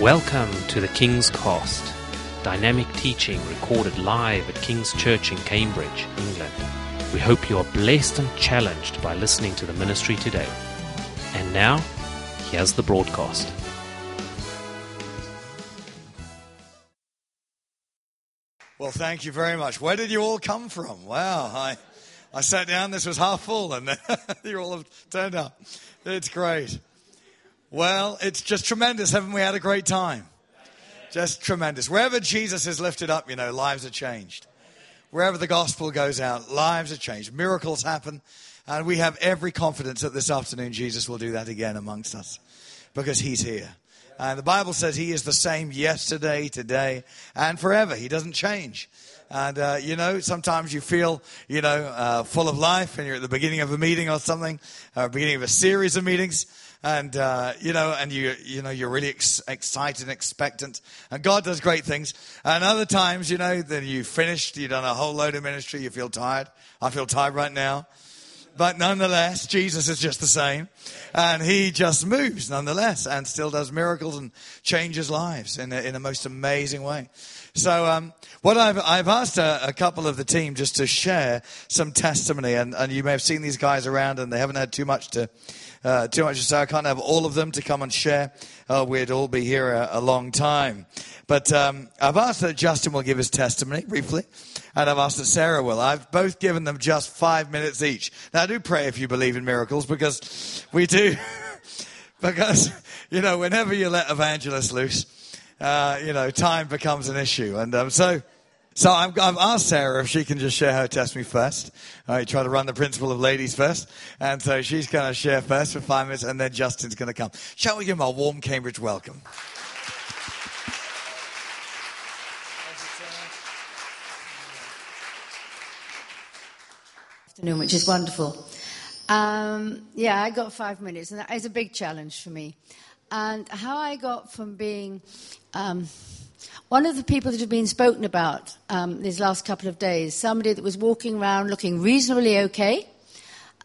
Welcome to the King's Cost, dynamic teaching recorded live at King's Church in Cambridge, England. We hope you are blessed and challenged by listening to the ministry today. And now, here's the broadcast. Well, thank you very much. Where did you all come from? Wow, I, I sat down, this was half full, and you all have turned up. It's great. Well, it's just tremendous. Haven't we had a great time? Just tremendous. Wherever Jesus is lifted up, you know, lives are changed. Wherever the gospel goes out, lives are changed. Miracles happen. And we have every confidence that this afternoon Jesus will do that again amongst us because he's here. And the Bible says he is the same yesterday, today, and forever. He doesn't change. And, uh, you know, sometimes you feel, you know, uh, full of life and you're at the beginning of a meeting or something, or beginning of a series of meetings. And, uh, you know, and you, you know, you're really ex- excited and expectant. And God does great things. And other times, you know, then you finished, you've done a whole load of ministry, you feel tired. I feel tired right now. But nonetheless, Jesus is just the same. And he just moves nonetheless and still does miracles and changes lives in a, in a most amazing way. So, um, what I've, I've asked a, a, couple of the team just to share some testimony, and, and you may have seen these guys around, and they haven't had too much to uh, too much to say. I can't have all of them to come and share. Uh, we'd all be here a, a long time. But um, I've asked that Justin will give his testimony briefly, and I've asked that Sarah will. I've both given them just five minutes each. Now, do pray if you believe in miracles, because we do. because, you know, whenever you let evangelists loose, uh, you know, time becomes an issue. And um, so, so I've, I've, asked Sarah if she can just share her testimony first. I try to run the principle of ladies first. And so she's going to share first for five minutes, and then Justin's going to come. Shall we give him a warm Cambridge welcome? Afternoon, which is wonderful. Um, yeah, I got five minutes, and that is a big challenge for me. And how I got from being um, one of the people that have been spoken about um, these last couple of days, somebody that was walking around looking reasonably okay,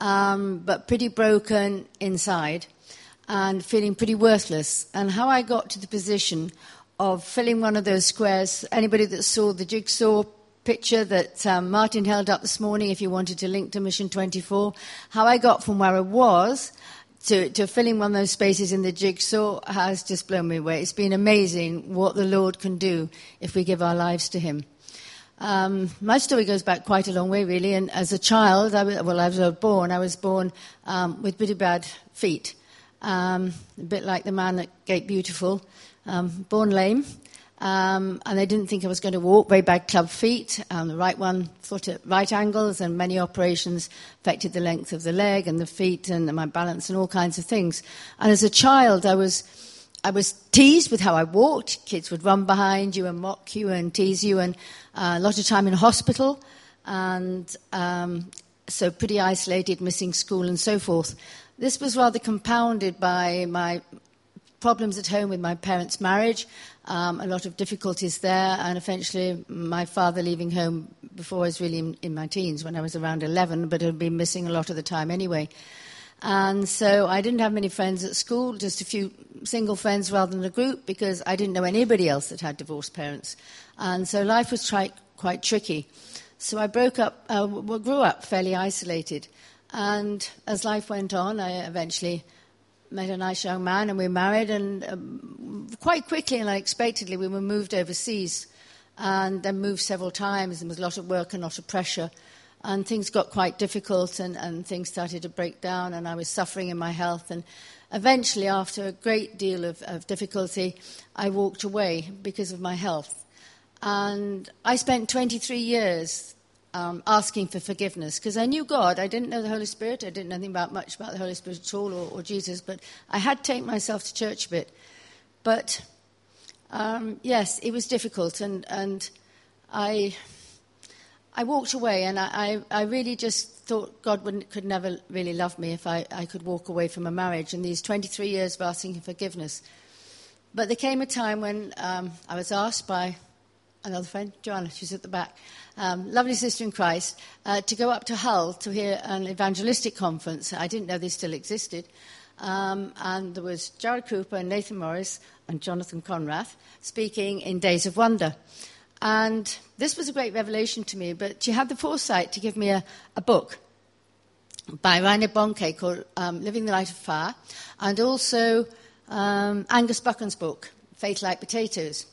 um, but pretty broken inside and feeling pretty worthless. And how I got to the position of filling one of those squares. Anybody that saw the jigsaw picture that um, Martin held up this morning, if you wanted to link to Mission 24, how I got from where I was to, to filling one of those spaces in the jigsaw has just blown me away. It's been amazing what the Lord can do if we give our lives to Him. Um, my story goes back quite a long way, really. And as a child, I was, well, I was born. I was born um, with pretty bad feet, um, a bit like the man at Gate Beautiful, um, born lame. Um, and they didn't think I was going to walk. Very bad club feet. Um, the right one foot at right angles, and many operations affected the length of the leg and the feet and my balance and all kinds of things. And as a child, I was I was teased with how I walked. Kids would run behind you and mock you and tease you, and uh, a lot of time in hospital, and um, so pretty isolated, missing school and so forth. This was rather compounded by my problems at home with my parents' marriage, um, a lot of difficulties there, and eventually my father leaving home before I was really in, in, my teens, when I was around 11, but had been missing a lot of the time anyway. And so I didn't have many friends at school, just a few single friends rather than a group, because I didn't know anybody else that had divorced parents. And so life was tri- quite tricky. So I broke up, uh, grew up fairly isolated. And as life went on, I eventually met a nice young man and we married. And um, quite quickly and unexpectedly, we were moved overseas and then moved several times. There was a lot of work and a lot of pressure. And things got quite difficult and, and things started to break down, and I was suffering in my health. And eventually, after a great deal of, of difficulty, I walked away because of my health. And I spent 23 years um, asking for forgiveness because I knew God. I didn't know the Holy Spirit. I didn't know anything about much about the Holy Spirit at all or, or Jesus, but I had taken myself to church a bit. But um, yes, it was difficult, and and I I walked away, and I, I, I really just thought God could never really love me if I, I could walk away from a marriage. And these 23 years of asking for forgiveness. But there came a time when um, I was asked by another friend, Joanna, she's at the back, um, lovely sister in Christ, uh, to go up to Hull to hear an evangelistic conference. I didn't know they still existed. Um, and there was Jarrod Cooper, and Nathan Morris, and Jonathan Conrathe speaking in Days of Wonder. And this was a great revelation to me, but she had the foresight to give me a, a book by Reinhard Bonnke called um, Living the Light of Fire, and also um, Angus Buchan's book, Faith Like Potatoes.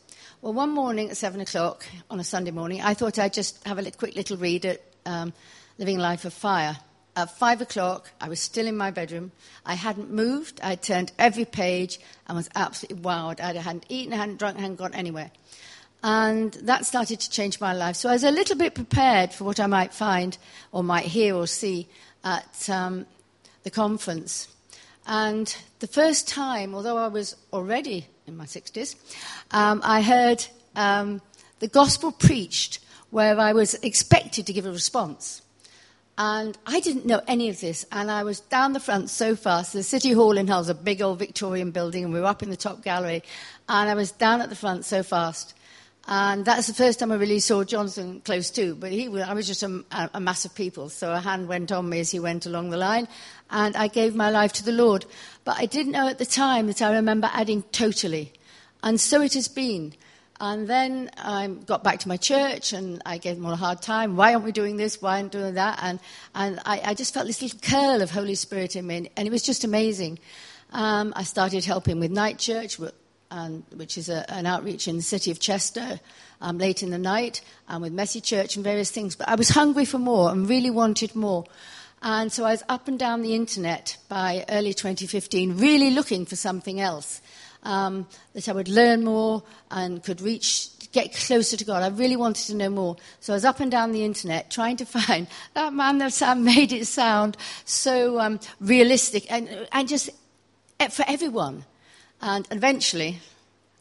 Well, one morning at 7 o'clock on a Sunday morning, I thought I'd just have a quick little read at um, Living Life of Fire. At 5 o'clock, I was still in my bedroom. I hadn't moved. I'd turned every page and was absolutely wowed. I hadn't eaten, I hadn't drunk, I hadn't gone anywhere. And that started to change my life. So I was a little bit prepared for what I might find or might hear or see at um, the conference. And the first time, although I was already in my 60s, um, I heard um, the gospel preached where I was expected to give a response. And I didn't know any of this. And I was down the front so fast. The City Hall in Hull's a big old Victorian building, and we were up in the top gallery. And I was down at the front so fast. And that's the first time I really saw Jonathan close to. But he, I was just a, a, mass of people. So a hand went on me as he went along the line. And I gave my life to the Lord. But I didn't know at the time that I remember adding totally. And so it has been. And then I got back to my church and I gave them all a hard time. Why aren't we doing this? Why aren't we doing that? And, and I, I just felt this little curl of Holy Spirit in me. And it was just amazing. Um, I started helping with night church, and, which is a, an outreach in the city of Chester um, late in the night, and with Messy Church and various things. But I was hungry for more and really wanted more. And so I was up and down the internet by early 2015, really looking for something else um, that I would learn more and could reach, get closer to God. I really wanted to know more. So I was up and down the internet trying to find that man that made it sound so um, realistic and, and just eh, for everyone. And eventually,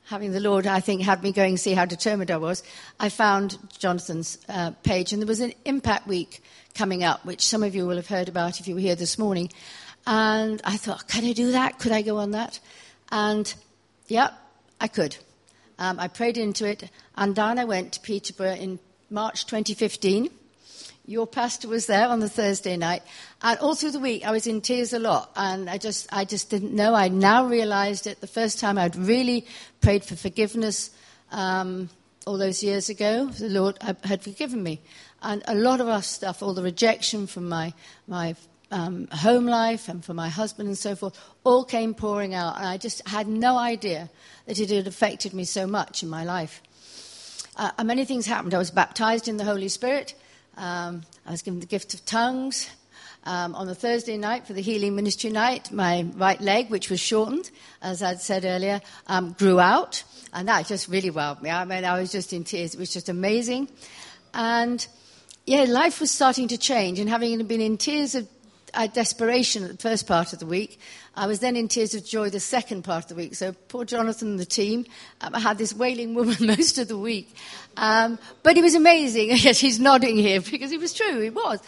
having the Lord, I think, had me going and see how determined I was, I found Jonathan's uh, page. And there was an Impact Week coming up, which some of you will have heard about if you were here this morning. And I thought, can I do that? Could I go on that? And yeah, I could. Um, I prayed into it. And down I went to Peterborough in March 2015 your pastor was there on the Thursday night, and all through the week I was in tears a lot, and I just, I just didn't know. I now realised it. The first time I'd really prayed for forgiveness um, all those years ago, the Lord had forgiven me, and a lot of our stuff, all the rejection from my my um, home life and from my husband and so forth, all came pouring out, and I just had no idea that it had affected me so much in my life. Uh, many things happened. I was baptized in the Holy Spirit. Um, I was given the gift of tongues. Um, on the Thursday night for the healing ministry night, my right leg, which was shortened, as I'd said earlier, um, grew out. And that just really wowed me. I mean, I was just in tears. It was just amazing. And yeah, life was starting to change. And having been in tears of uh, desperation at the first part of the week, I was then in tears of joy the second part of the week. So poor Jonathan and the team um, had this wailing woman most of the week. Um, but it was amazing. yes, he's nodding here because it was true, it was.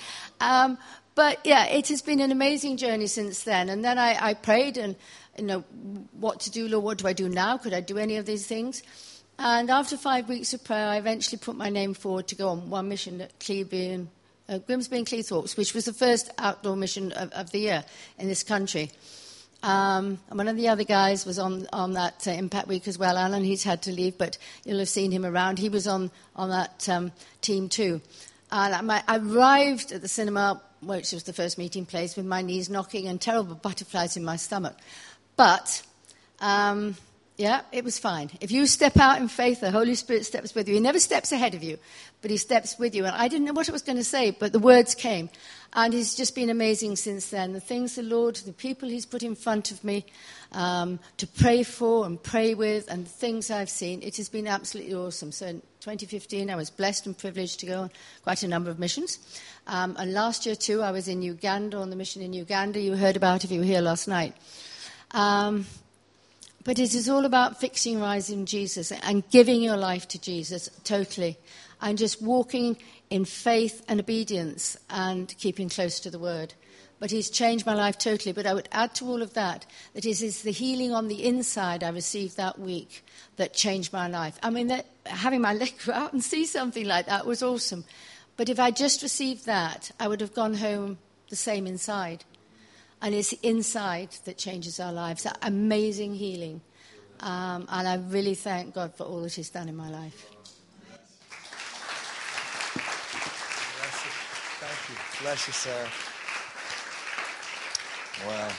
Um, but yeah, it has been an amazing journey since then. And then I, I prayed and, you know, what to do, Lord, what do I do now? Could I do any of these things? And after five weeks of prayer, I eventually put my name forward to go on one mission at Cleeby and uh, Grimsby and Cleethorpes, which was the first outdoor mission of, of the year in this country. Um, and one of the other guys was on, on that uh, Impact Week as well. Alan, he's had to leave, but you'll have seen him around. He was on, on that um, team too. And I, I arrived at the cinema, which was the first meeting place, with my knees knocking and terrible butterflies in my stomach. But um, yeah, it was fine. If you step out in faith, the Holy Spirit steps with you. He never steps ahead of you, but He steps with you. And I didn't know what I was going to say, but the words came. And He's just been amazing since then. The things the Lord, the people He's put in front of me um, to pray for and pray with, and the things I've seen, it has been absolutely awesome. So in 2015, I was blessed and privileged to go on quite a number of missions. Um, and last year, too, I was in Uganda on the mission in Uganda. You heard about if you were here last night. Um, but it is all about fixing your eyes in Jesus and giving your life to Jesus totally. And just walking in faith and obedience and keeping close to the word. But he's changed my life totally. But I would add to all of that that it is the healing on the inside I received that week that changed my life. I mean, that, having my leg go out and see something like that was awesome. But if I just received that, I would have gone home the same inside. And it's inside that changes our lives. That amazing healing. Um, and I really thank God for all that He's done in my life. Bless you. Thank you. Bless you, Sarah. Wow.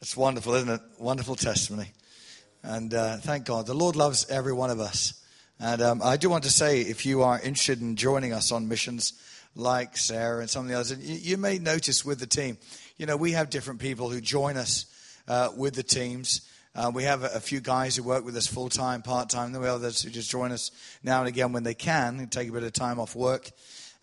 It's wonderful, isn't it? Wonderful testimony. And uh, thank God. The Lord loves every one of us. And um, I do want to say, if you are interested in joining us on missions like Sarah and some of the others, you, you may notice with the team, you know, we have different people who join us uh, with the teams. Uh, we have a, a, few guys who work with us full time, part time. Then we have others who just join us now and again when they can and take a bit of time off work.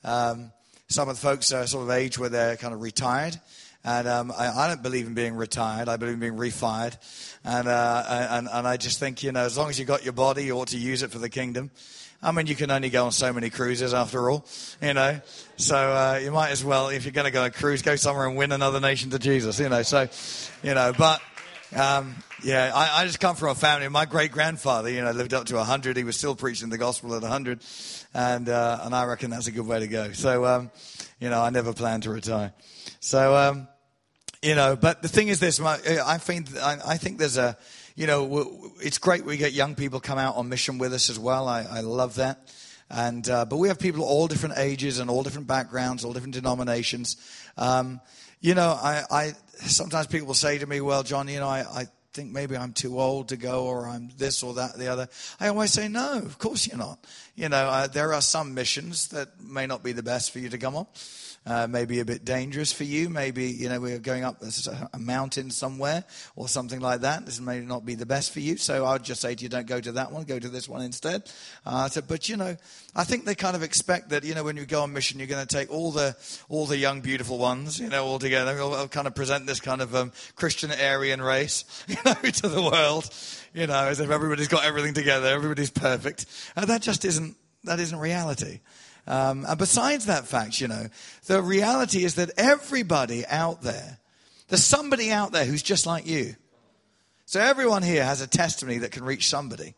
Um, some of the folks are sort of age where they're kind of retired. And um, I, I, don't believe in being retired. I believe in being refired. And, uh, and, and I just think, you know, as long as you've got your body, you ought to use it for the kingdom. I mean, you can only go on so many cruises after all, you know. So uh, you might as well, if you're going to go on a cruise, go somewhere and win another nation to Jesus, you know. So, you know, but um, yeah, I, I, just come from a family. My great grandfather, you know, lived up to 100. He was still preaching the gospel at 100. And, uh, and I reckon that's a good way to go. So, um, you know, I never plan to retire. So, um, you know, but the thing is this, I think, I think there's a, you know, it's great we get young people come out on mission with us as well. I, I love that. And, uh, but we have people all different ages and all different backgrounds, all different denominations. Um, you know, I, I, sometimes people will say to me, well, John, you know, I, I think maybe I'm too old to go or I'm this or that, the other. I always say, no, of course you're not. You know, uh, there are some missions that may not be the best for you to come on uh, maybe a bit dangerous for you. Maybe, you know, we're going up a mountain somewhere or something like that. This may not be the best for you. So I'd just say to you, don't go to that one, go to this one instead. Uh, so, but, you know, I think they kind of expect that, you know, when you go on mission, you're going to take all the, all the young, beautiful ones, you know, all together. We'll, kind of present this kind of um, Christian Aryan race, you know, to the world, you know, as if everybody's got everything together, everybody's perfect. And that just isn't, that isn't reality. Um, and besides that fact, you know, the reality is that everybody out there, there's somebody out there who's just like you. So everyone here has a testimony that can reach somebody.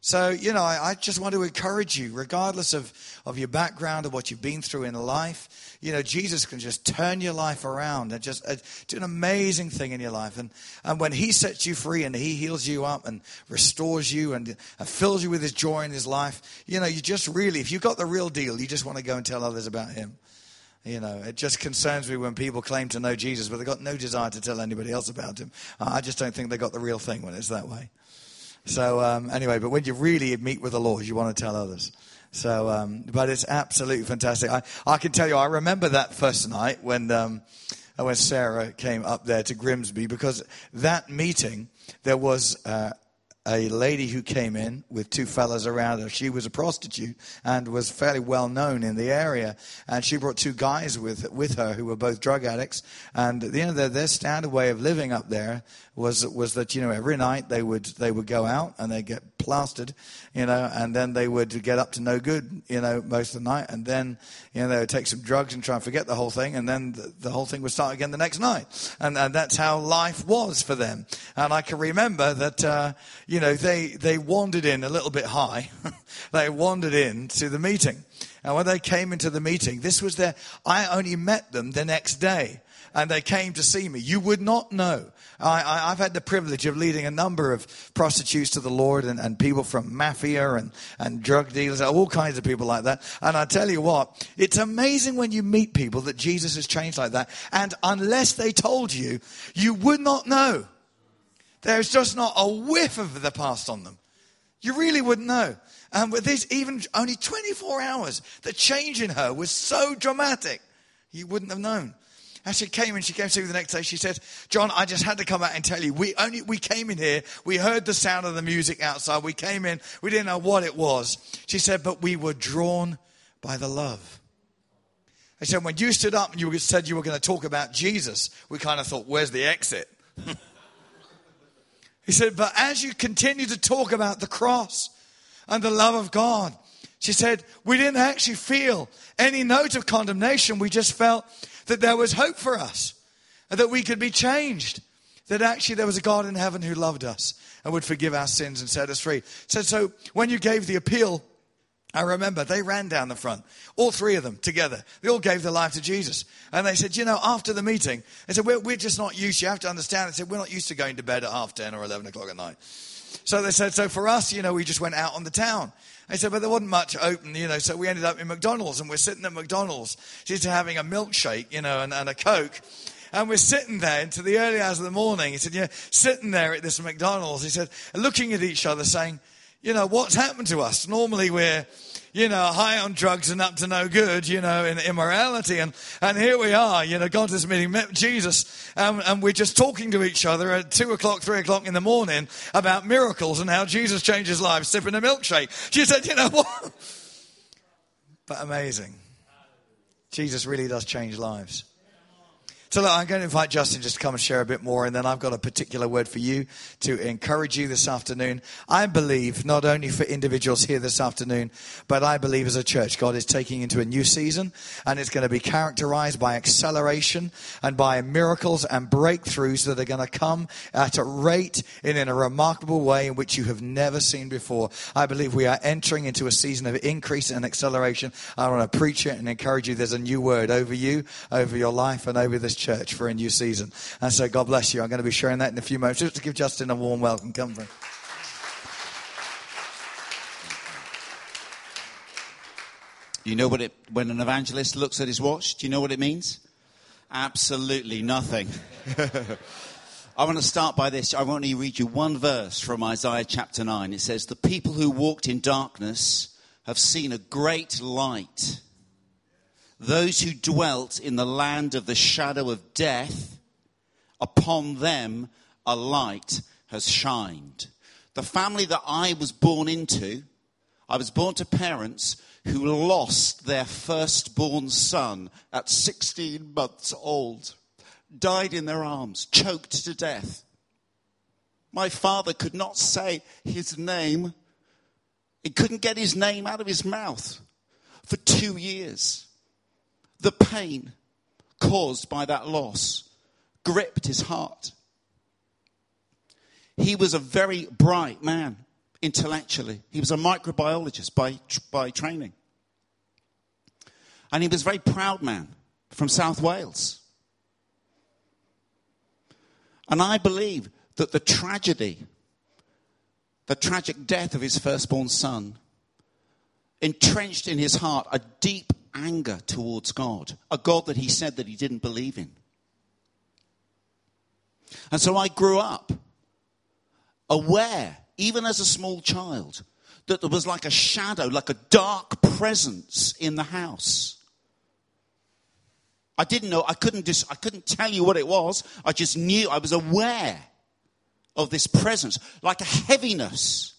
So, you know, I, I, just want to encourage you, regardless of, of your background or what you've been through in life, you know, Jesus can just turn your life around and just uh, do an amazing thing in your life. And, and when He sets you free and He heals you up and restores you and, and fills you with His joy in His life, you know, you just really, if you've got the real deal, you just want to go and tell others about Him. You know, it just concerns me when people claim to know Jesus, but they've got no desire to tell anybody else about Him. I just don't think they got the real thing when it's that way. So um, anyway, but when you really meet with the Lord, you want to tell others. So, um, but it's absolutely fantastic. I, I can tell you, I remember that first night when um, when Sarah came up there to Grimsby because that meeting there was. Uh, a lady who came in with two fellas around her. She was a prostitute and was fairly well known in the area. And she brought two guys with, with her who were both drug addicts. And you know, their, their standard way of living up there was was that you know every night they would they would go out and they get plastered, you know, and then they would get up to no good, you know, most of the night, and then you know they would take some drugs and try and forget the whole thing, and then the, the whole thing would start again the next night, and, and that's how life was for them. And I can remember that uh, you know they they wandered in a little bit high, they wandered in to the meeting. And when they came into the meeting, this was their, I only met them the next day and they came to see me. You would not know. I, have had the privilege of leading a number of prostitutes to the Lord and, and people from mafia and, and drug dealers, all kinds of people like that. And I tell you what, it's amazing when you meet people that Jesus has changed like that. And unless they told you, you would not know. There's just not a whiff of the past on them. You really wouldn't know. And with this, even only 24 hours, the change in her was so dramatic. You wouldn't have known. As she came and she came to me the next day, she said, John, I just had to come out and tell you, we only, we came in here, we heard the sound of the music outside, we came in, we didn't know what it was. She said, but we were drawn by the love. I said, when you stood up and you said you were going to talk about Jesus, we kind of thought, where's the exit? he said, but as you continue to talk about the cross and the love of God, she said, we didn't actually feel any note of condemnation. We just felt that there was hope for us, that we could be changed, that actually there was a God in heaven who loved us and would forgive our sins and set us free. So, so when you gave the appeal I remember they ran down the front, all three of them together. They all gave their life to Jesus. And they said, you know, after the meeting, they said, we're, we're just not used, you have to understand, they said, we're not used to going to bed at half 10 or 11 o'clock at night. So they said, so for us, you know, we just went out on the town. They said, but there wasn't much open, you know, so we ended up in McDonald's and we're sitting at McDonald's, just having a milkshake, you know, and, and a Coke. And we're sitting there into the early hours of the morning. He said, yeah, sitting there at this McDonald's. He said, looking at each other saying, you know, what's happened to us? Normally we're, you know, high on drugs and up to no good, you know, in immorality. And, and here we are, you know, God is meeting Jesus. And, and we're just talking to each other at two o'clock, three o'clock in the morning about miracles and how Jesus changes lives, sipping a milkshake. She said, you know what? But amazing. Jesus really does change lives. So look, I'm going to invite Justin just to come and share a bit more, and then I've got a particular word for you to encourage you this afternoon. I believe not only for individuals here this afternoon, but I believe as a church, God is taking into a new season, and it's going to be characterized by acceleration and by miracles and breakthroughs that are going to come at a rate and in a remarkable way in which you have never seen before. I believe we are entering into a season of increase and acceleration. I want to preach it and encourage you. There's a new word over you, over your life, and over this church for a new season. And so God bless you. I'm going to be sharing that in a few moments. Just to give Justin a warm welcome. Come from. You know what it, when an evangelist looks at his watch, do you know what it means? Absolutely nothing. I want to start by this. I want to read you one verse from Isaiah chapter 9. It says, The people who walked in darkness have seen a great light. Those who dwelt in the land of the shadow of death, upon them a light has shined. The family that I was born into, I was born to parents who lost their firstborn son at 16 months old, died in their arms, choked to death. My father could not say his name. He couldn't get his name out of his mouth for two years. The pain caused by that loss gripped his heart. He was a very bright man intellectually. He was a microbiologist by, by training. And he was a very proud man from South Wales. And I believe that the tragedy, the tragic death of his firstborn son, entrenched in his heart a deep anger towards God, a God that he said that he didn't believe in. And so I grew up aware, even as a small child, that there was like a shadow, like a dark presence in the house. I didn't know, I couldn't, just, I couldn't tell you what it was. I just knew, I was aware of this presence, like a heaviness.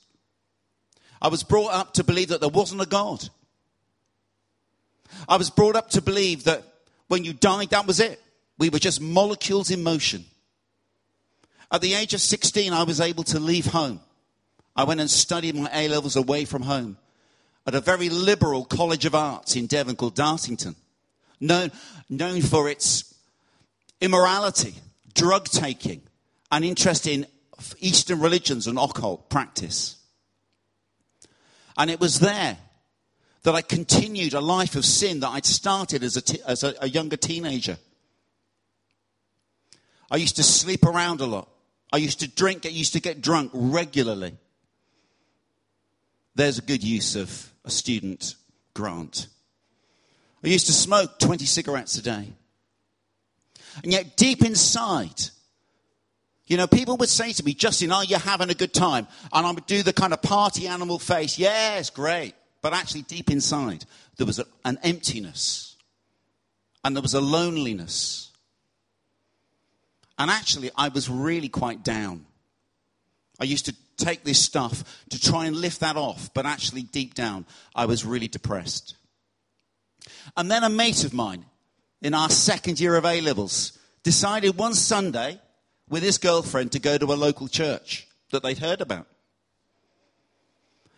I was brought up to believe that there wasn't a God. I was brought up to believe that when you died, that was it. We were just molecules in motion. At the age of 16, I was able to leave home. I went and studied my A levels away from home at a very liberal college of arts in Devon called Dartington, known, known for its immorality, drug taking, and interest in Eastern religions and occult practice. And it was there that I continued a life of sin that I'd started as a, t- as a, a younger teenager. I used to sleep around a lot. I used to drink, I used to get drunk regularly. There's a good use of a student grant. I used to smoke 20 cigarettes a day. And yet, deep inside, you know, people would say to me, Justin, are you having a good time? And I would do the kind of party animal face. Yes, great. But actually, deep inside, there was a, an emptiness and there was a loneliness. And actually, I was really quite down. I used to take this stuff to try and lift that off, but actually, deep down, I was really depressed. And then a mate of mine in our second year of A levels decided one Sunday with his girlfriend to go to a local church that they'd heard about.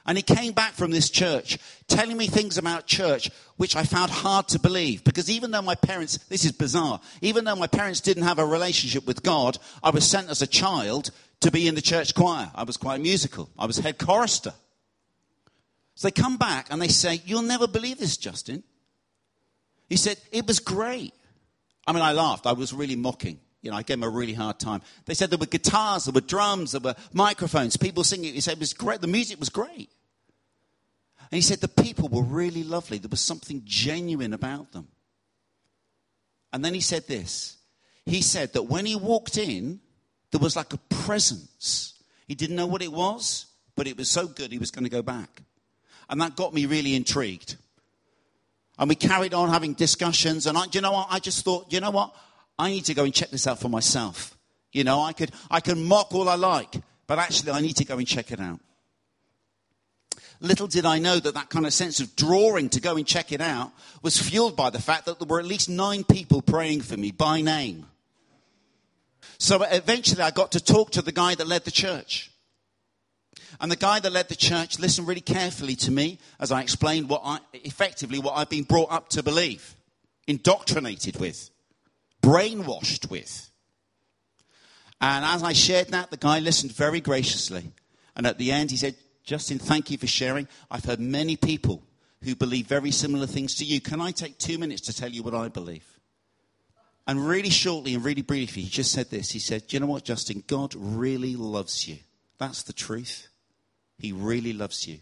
And he came back from this church telling me things about church which I found hard to believe. Because even though my parents, this is bizarre, even though my parents didn't have a relationship with God, I was sent as a child to be in the church choir. I was quite musical. I was head chorister. So they come back and they say, You'll never believe this, Justin. He said, It was great. I mean, I laughed. I was really mocking. You know, I gave him a really hard time. They said there were guitars, there were drums, there were microphones, people singing. He said it was great. The music was great. And he said the people were really lovely. There was something genuine about them. And then he said this. He said that when he walked in, there was like a presence. He didn't know what it was, but it was so good he was going to go back. And that got me really intrigued. And we carried on having discussions. And I, you know what? I just thought, you know what? I need to go and check this out for myself. You know, I could, I can mock all I like, but actually I need to go and check it out. Little did I know that that kind of sense of drawing to go and check it out was fueled by the fact that there were at least nine people praying for me by name. So eventually I got to talk to the guy that led the church. And the guy that led the church listened really carefully to me as I explained what I, effectively what I've been brought up to believe, indoctrinated with, brainwashed with. And as I shared that, the guy listened very graciously. And at the end, he said, Justin, thank you for sharing. I've heard many people who believe very similar things to you. Can I take two minutes to tell you what I believe? And really shortly and really briefly, he just said this. He said, you know what, Justin? God really loves you. That's the truth. He really loves you.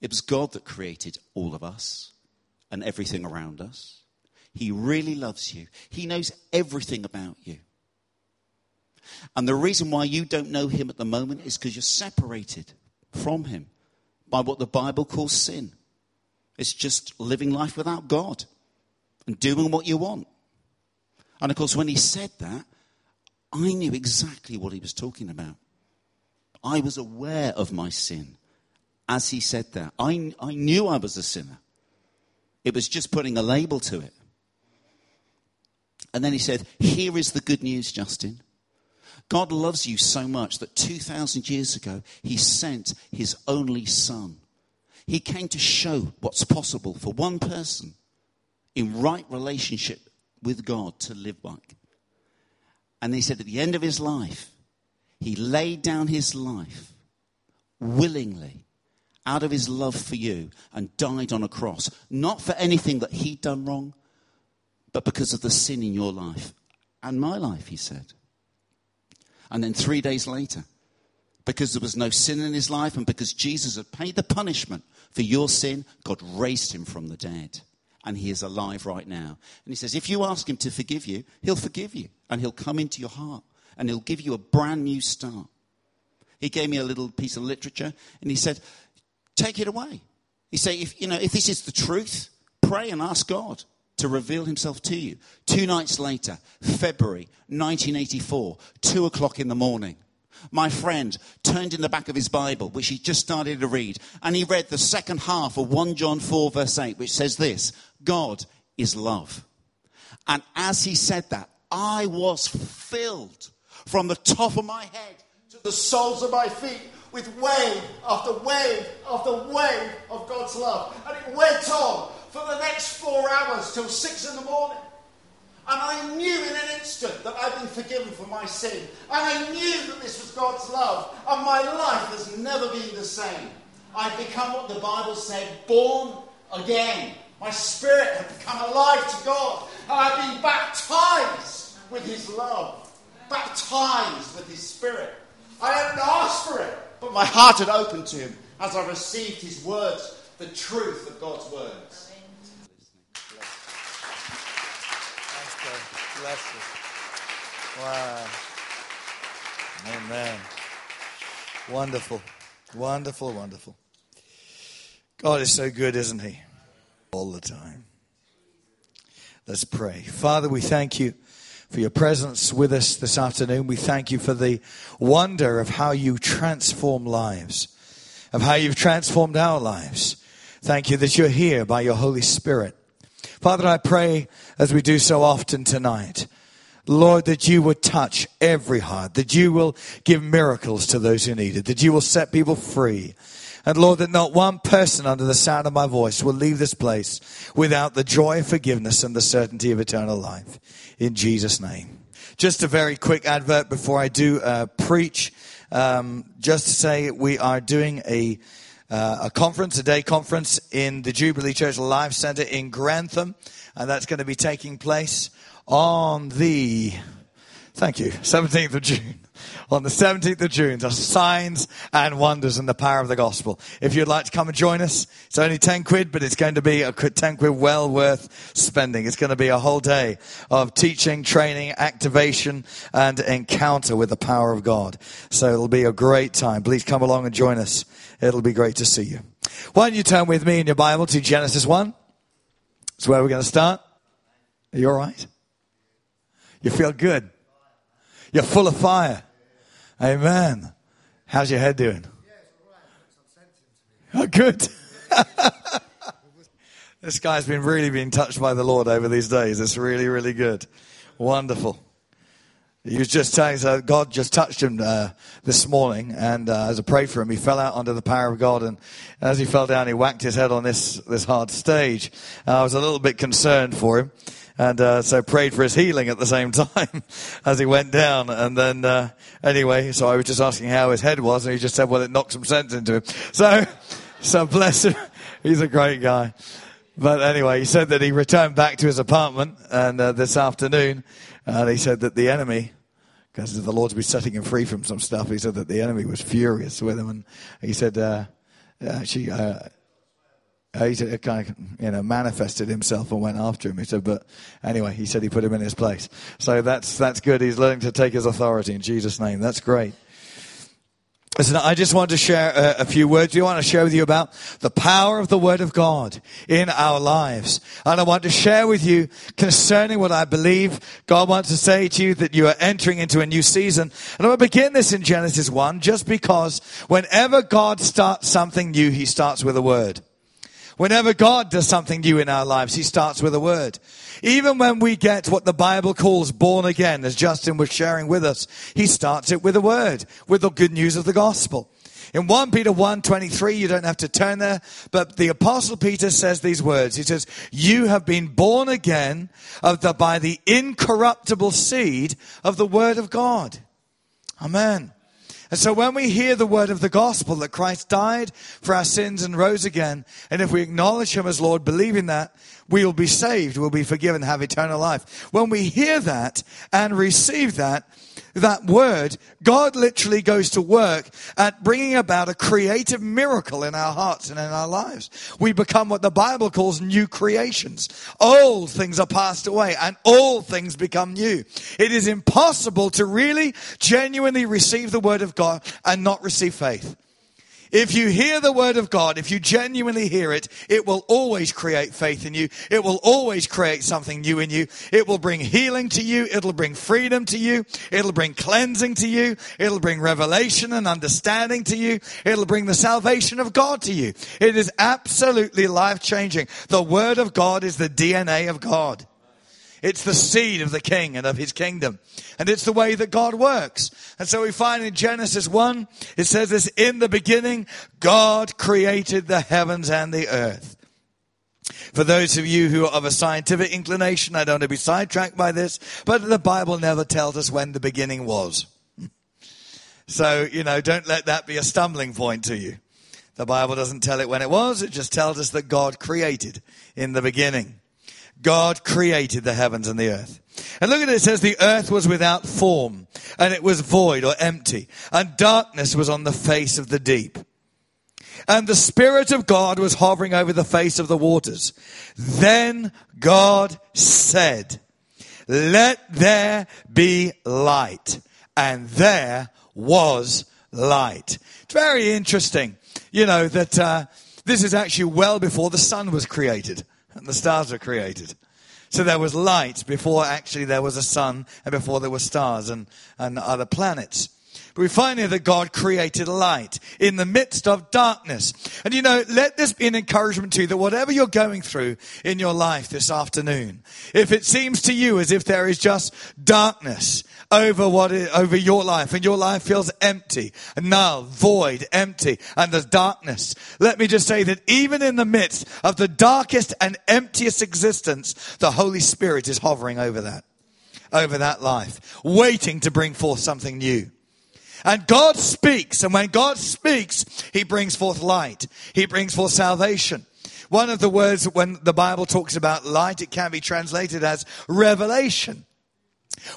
It was God that created all of us and everything around us. He really loves you. He knows everything about you. And the reason why you don't know Him at the moment is because you're separated from Him by what the Bible calls sin. It's just living life without God and doing what you want. And of course, when he said that, I knew exactly what he was talking about. I was aware of my sin as he said that. I, I knew I was a sinner. It was just putting a label to it. And then he said, Here is the good news, Justin. God loves you so much that 2,000 years ago, he sent his only son. He came to show what's possible for one person in right relationship with God to live like. And he said at the end of his life, he laid down his life willingly out of his love for you and died on a cross. Not for anything that he'd done wrong, but because of the sin in your life and my life, he said. And then three days later, because there was no sin in his life and because Jesus had paid the punishment for your sin, God raised him from the dead. And he is alive right now. And he says, if you ask him to forgive you, he'll forgive you. And he'll come into your heart. And he'll give you a brand new start. He gave me a little piece of literature and he said, take it away. He said, if, you know, if this is the truth, pray and ask God to reveal himself to you. Two nights later, February 1984, two o'clock in the morning, my friend turned in the back of his Bible, which he just started to read, and he read the second half of 1 John 4, verse 8, which says this God is love. And as he said that, I was filled from the top of my head to the soles of my feet with wave after wave after wave of God's love. And it went on for the next four hours till six in the morning. And I knew in an instant that I'd been forgiven for my sin. And I knew that this was God's love. And my life has never been the same. I'd become what the Bible said born again. My spirit had become alive to God. And I've been baptized with His love, baptized with His Spirit. I hadn't asked for it, but my heart had opened to Him as I received His words, the truth of God's words. Bless you. Wow. Amen. Wonderful. Wonderful, wonderful. God is so good, isn't He? All the time. Let's pray. Father, we thank you for your presence with us this afternoon. We thank you for the wonder of how you transform lives, of how you've transformed our lives. Thank you that you're here by your Holy Spirit. Father, I pray as we do so often tonight, Lord, that you would touch every heart, that you will give miracles to those who need it, that you will set people free. And Lord, that not one person under the sound of my voice will leave this place without the joy of forgiveness and the certainty of eternal life. In Jesus' name. Just a very quick advert before I do uh, preach. Um, just to say we are doing a uh, a conference, a day conference in the Jubilee Church Life Center in Grantham, and that's going to be taking place on the, thank you, 17th of June on the 17th of June. The signs and wonders and the power of the gospel. If you'd like to come and join us, it's only 10 quid, but it's going to be a 10 quid well worth spending. It's going to be a whole day of teaching, training, activation, and encounter with the power of God. So it'll be a great time. Please come along and join us. It'll be great to see you. Why don't you turn with me in your Bible to Genesis 1? That's where we're going to start. Are you all right? You feel good? You're full of fire. Amen. How's your head doing? Oh, good. this guy's been really being touched by the Lord over these days. It's really, really good. Wonderful. He was just telling us God just touched him uh, this morning, and uh, as I prayed for him, he fell out under the power of God. And as he fell down, he whacked his head on this this hard stage. I was a little bit concerned for him and uh, so prayed for his healing at the same time as he went down. And then uh, anyway, so I was just asking how his head was, and he just said, "Well, it knocked some sense into him." So, so bless him. He's a great guy. But anyway, he said that he returned back to his apartment and uh, this afternoon, and he said that the enemy because the Lord's been setting him free from some stuff. He said that the enemy was furious with him, and he said, uh, actually, uh, uh, he said, kind of, you know, manifested himself and went after him. He said, but anyway, he said he put him in his place. So that's, that's good. He's learning to take his authority in Jesus' name. That's great. Listen, I just want to share a, a, few words. We want to share with you about the power of the Word of God in our lives. And I want to share with you concerning what I believe God wants to say to you that you are entering into a new season. And going to begin this in Genesis 1 just because whenever God starts something new, He starts with a word. Whenever God does something new in our lives, He starts with a word. Even when we get what the Bible calls born again, as Justin was sharing with us, He starts it with a word, with the good news of the gospel. In 1 Peter 1:23, you don't have to turn there, but the apostle Peter says these words. He says, "You have been born again of the, by the incorruptible seed of the word of God." Amen. And so when we hear the word of the gospel that Christ died for our sins and rose again, and if we acknowledge him as Lord, believing that, we will be saved, we'll be forgiven, have eternal life. When we hear that and receive that, that word, God literally goes to work at bringing about a creative miracle in our hearts and in our lives. We become what the Bible calls new creations. Old things are passed away and all things become new. It is impossible to really genuinely receive the word of God and not receive faith. If you hear the word of God, if you genuinely hear it, it will always create faith in you. It will always create something new in you. It will bring healing to you. It'll bring freedom to you. It'll bring cleansing to you. It'll bring revelation and understanding to you. It'll bring the salvation of God to you. It is absolutely life changing. The word of God is the DNA of God. It's the seed of the king and of his kingdom. And it's the way that God works. And so we find in Genesis 1, it says this, in the beginning, God created the heavens and the earth. For those of you who are of a scientific inclination, I don't want to be sidetracked by this, but the Bible never tells us when the beginning was. So, you know, don't let that be a stumbling point to you. The Bible doesn't tell it when it was, it just tells us that God created in the beginning. God created the heavens and the earth. And look at it, it says the earth was without form and it was void or empty and darkness was on the face of the deep. And the Spirit of God was hovering over the face of the waters. Then God said, let there be light. And there was light. It's very interesting, you know, that uh, this is actually well before the sun was created and the stars were created. So there was light before actually there was a sun and before there were stars and, and other planets. But we find here that God created light in the midst of darkness. And you know, let this be an encouragement to you that whatever you're going through in your life this afternoon, if it seems to you as if there is just darkness over what is, over your life and your life feels empty, null, void, empty, and there's darkness. Let me just say that even in the midst of the darkest and emptiest existence, the Holy Spirit is hovering over that, over that life, waiting to bring forth something new. And God speaks, and when God speaks, He brings forth light. He brings forth salvation. One of the words when the Bible talks about light, it can be translated as revelation.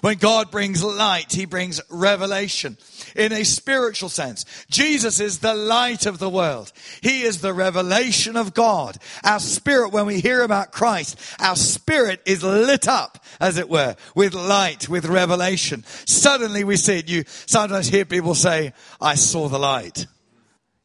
When God brings light, He brings revelation in a spiritual sense. Jesus is the light of the world. He is the revelation of God. Our spirit, when we hear about Christ, our spirit is lit up, as it were, with light, with revelation. Suddenly we see it. You sometimes hear people say, I saw the light.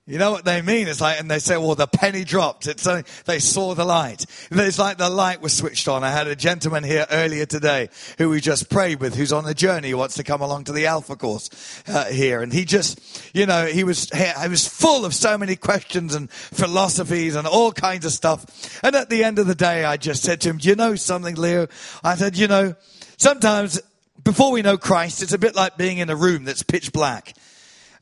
You know what they mean? It's like, and they say, well, the penny dropped. It's only, they saw the light. It's like the light was switched on. I had a gentleman here earlier today who we just prayed with, who's on a journey, who wants to come along to the Alpha course uh, here. And he just, you know, he was, he was full of so many questions and philosophies and all kinds of stuff. And at the end of the day, I just said to him, do you know something, Leo? I said, you know, sometimes before we know Christ, it's a bit like being in a room that's pitch black.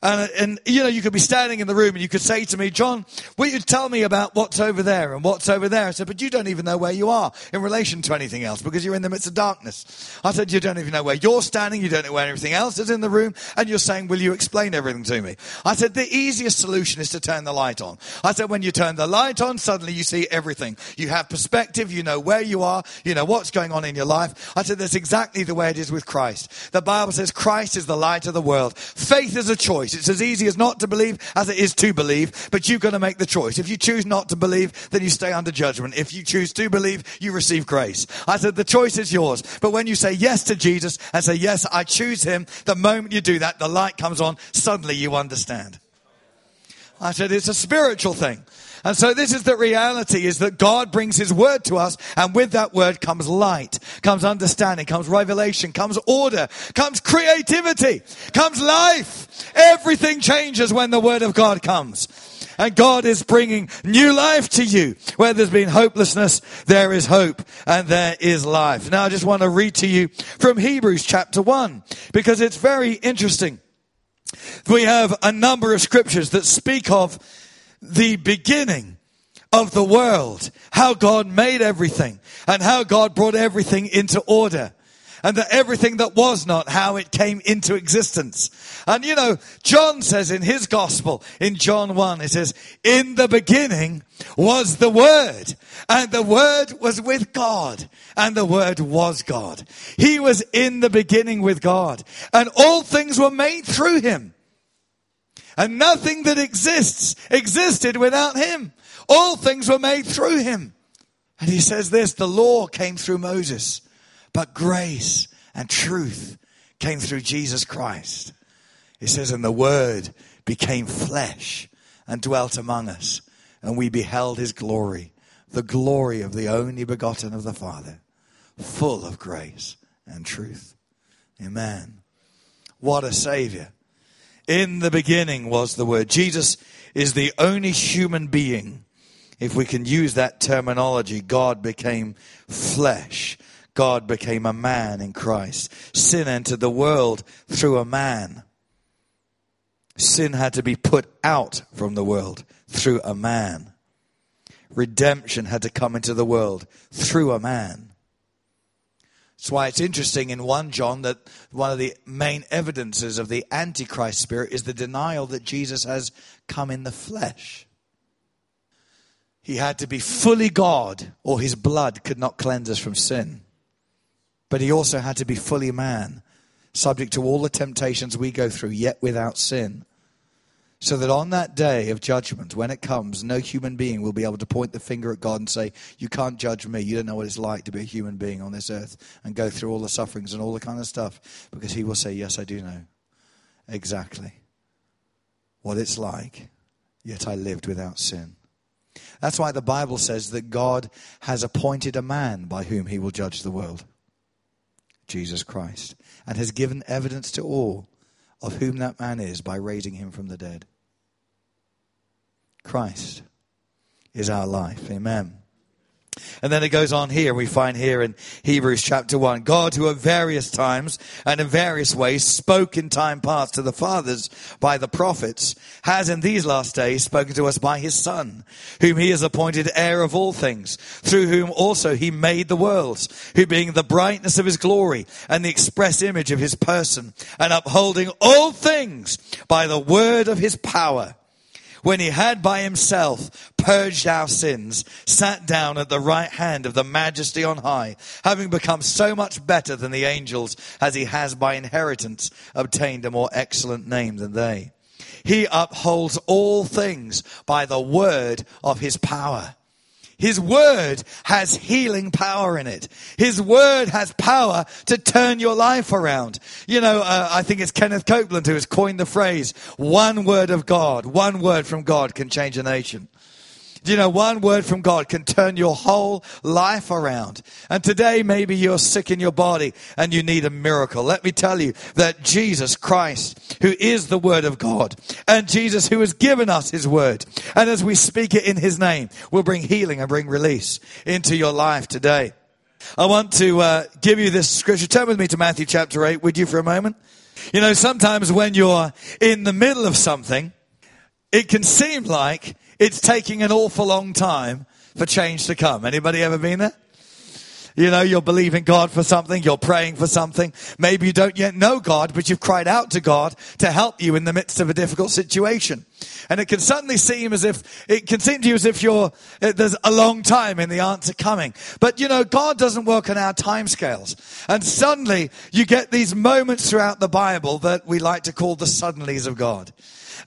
And, and, you know, you could be standing in the room and you could say to me, John, will you tell me about what's over there and what's over there? I said, but you don't even know where you are in relation to anything else because you're in the midst of darkness. I said, you don't even know where you're standing. You don't know where everything else is in the room. And you're saying, will you explain everything to me? I said, the easiest solution is to turn the light on. I said, when you turn the light on, suddenly you see everything. You have perspective. You know where you are. You know what's going on in your life. I said, that's exactly the way it is with Christ. The Bible says Christ is the light of the world. Faith is a choice choice. It's as easy as not to believe as it is to believe, but you've got to make the choice. If you choose not to believe, then you stay under judgment. If you choose to believe, you receive grace. I said, the choice is yours. But when you say yes to Jesus and say, yes, I choose him, the moment you do that, the light comes on, suddenly you understand. I said, it's a spiritual thing. And so this is the reality is that God brings his word to us and with that word comes light, comes understanding, comes revelation, comes order, comes creativity, comes life. Everything changes when the word of God comes. And God is bringing new life to you. Where there's been hopelessness, there is hope and there is life. Now I just want to read to you from Hebrews chapter 1 because it's very interesting. We have a number of scriptures that speak of the beginning of the world, how God made everything and how God brought everything into order and that everything that was not, how it came into existence. And you know, John says in his gospel, in John 1, it says, in the beginning was the Word, and the Word was with God, and the Word was God. He was in the beginning with God, and all things were made through Him and nothing that exists existed without him. All things were made through him. And he says this, the law came through Moses, but grace and truth came through Jesus Christ. He says, and the word became flesh and dwelt among us, and we beheld his glory, the glory of the only begotten of the Father, full of grace and truth. Amen. What a savior. In the beginning was the Word. Jesus is the only human being, if we can use that terminology, God became flesh. God became a man in Christ. Sin entered the world through a man. Sin had to be put out from the world through a man. Redemption had to come into the world through a man. That's why it's interesting in 1 John that one of the main evidences of the Antichrist spirit is the denial that Jesus has come in the flesh. He had to be fully God, or his blood could not cleanse us from sin. But he also had to be fully man, subject to all the temptations we go through, yet without sin. So that on that day of judgment, when it comes, no human being will be able to point the finger at God and say, You can't judge me. You don't know what it's like to be a human being on this earth and go through all the sufferings and all the kind of stuff. Because He will say, Yes, I do know exactly what it's like, yet I lived without sin. That's why the Bible says that God has appointed a man by whom He will judge the world Jesus Christ and has given evidence to all of whom that man is by raising him from the dead. Christ is our life. Amen. And then it goes on here, we find here in Hebrews chapter 1 God, who at various times and in various ways spoke in time past to the fathers by the prophets, has in these last days spoken to us by his Son, whom he has appointed heir of all things, through whom also he made the worlds, who being the brightness of his glory and the express image of his person, and upholding all things by the word of his power when he had by himself purged our sins, sat down at the right hand of the majesty on high, having become so much better than the angels as he has by inheritance obtained a more excellent name than they. He upholds all things by the word of his power. His word has healing power in it. His word has power to turn your life around. You know, uh, I think it's Kenneth Copeland who has coined the phrase, one word of God, one word from God can change a nation. Do you know, one word from God can turn your whole life around. And today, maybe you're sick in your body and you need a miracle. Let me tell you that Jesus Christ, who is the word of God, and Jesus who has given us his word, and as we speak it in his name, will bring healing and bring release into your life today. I want to uh, give you this scripture. Turn with me to Matthew chapter 8, would you, for a moment? You know, sometimes when you're in the middle of something, it can seem like it's taking an awful long time for change to come. Anybody ever been there? You know, you're believing God for something, you're praying for something. Maybe you don't yet know God, but you've cried out to God to help you in the midst of a difficult situation. And it can suddenly seem as if, it can seem to you as if you're, eh, there's a long time in the answer coming. But you know, God doesn't work on our timescales. And suddenly you get these moments throughout the Bible that we like to call the suddenlies of God.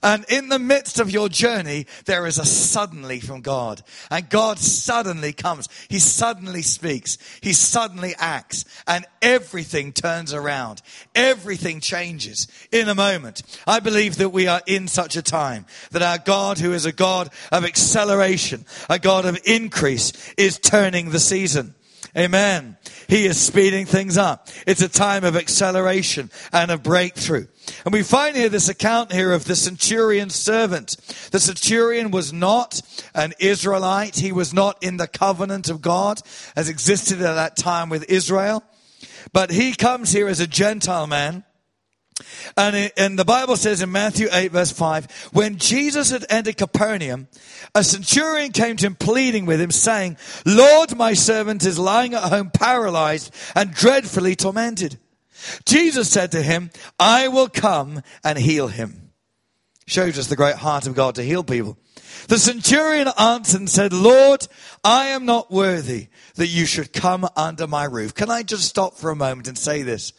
And in the midst of your journey, there is a suddenly from God. And God suddenly comes. He suddenly speaks. He suddenly acts. And everything turns around. Everything changes in a moment. I believe that we are in such a time that our God, who is a God of acceleration, a God of increase, is turning the season. Amen. He is speeding things up. It's a time of acceleration and of breakthrough. And we find here this account here of the centurion's servant. The centurion was not an Israelite. He was not in the covenant of God as existed at that time with Israel. But he comes here as a Gentile man and, it, and the Bible says in Matthew 8 verse 5, when Jesus had entered Capernaum, a centurion came to him pleading with him saying, Lord, my servant is lying at home paralyzed and dreadfully tormented. Jesus said to him, I will come and heal him. Shows us the great heart of God to heal people. The centurion answered and said, Lord, I am not worthy that you should come under my roof. Can I just stop for a moment and say this?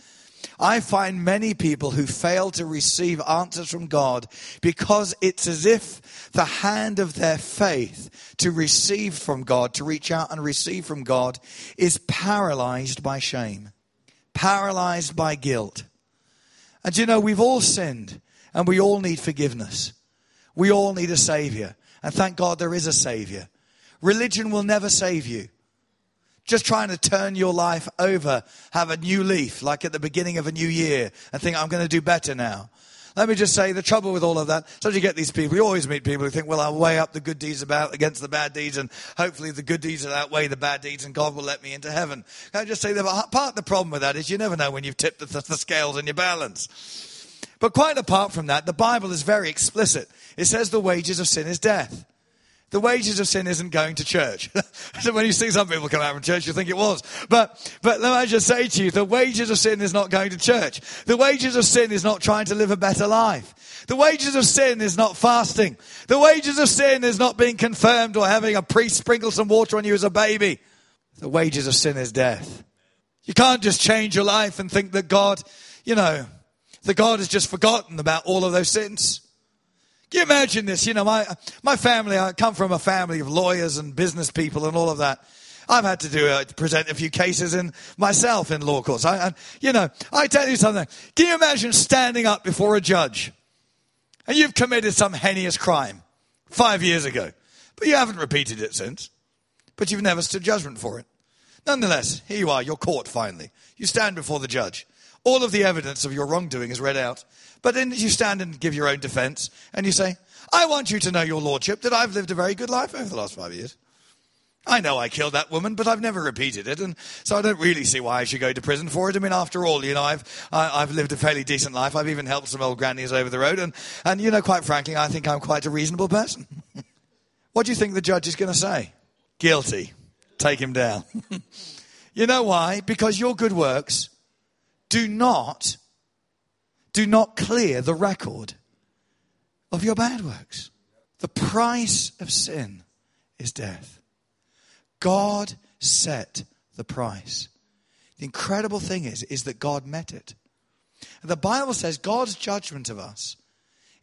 I find many people who fail to receive answers from God because it's as if the hand of their faith to receive from God, to reach out and receive from God, is paralyzed by shame, paralyzed by guilt. And you know, we've all sinned and we all need forgiveness. We all need a savior. And thank God there is a savior. Religion will never save you just trying to turn your life over, have a new leaf, like at the beginning of a new year, and think, I'm going to do better now. Let me just say the trouble with all of that. So you get these people, you always meet people who think, well, I'll weigh up the good deeds about against the bad deeds, and hopefully the good deeds will outweigh the bad deeds, and God will let me into heaven. Can I just say that part of the problem with that is you never know when you've tipped the, the scales in your balance. But quite apart from that, the Bible is very explicit. It says the wages of sin is death. The wages of sin isn't going to church. so when you see some people come out from church, you think it was. But, but let me just say to you, the wages of sin is not going to church. The wages of sin is not trying to live a better life. The wages of sin is not fasting. The wages of sin is not being confirmed or having a priest sprinkle some water on you as a baby. The wages of sin is death. You can't just change your life and think that God, you know, that God has just forgotten about all of those sins. Can you imagine this? You know, my, my family, I come from a family of lawyers and business people and all of that. I've had to do uh, present a few cases in myself in law courts. I, you know, I tell you something. Can you imagine standing up before a judge and you've committed some heinous crime five years ago, but you haven't repeated it since, but you've never stood judgment for it. Nonetheless, here you are, you're caught finally. You stand before the judge. All of the evidence of your wrongdoing is read out. But then you stand and give your own defense and you say, I want you to know, Your Lordship, that I've lived a very good life over the last five years. I know I killed that woman, but I've never repeated it, and so I don't really see why I should go to prison for it. I mean, after all, you know, I've I, have i have lived a fairly decent life. I've even helped some old grannies over the road, and and you know, quite frankly, I think I'm quite a reasonable person. what do you think the judge is going to say? Guilty. Take him down. you know why? Because your good works do not do not clear the record of your bad works. The price of sin is death. God set the price. The incredible thing is, is that God met it. And the Bible says God's judgment of us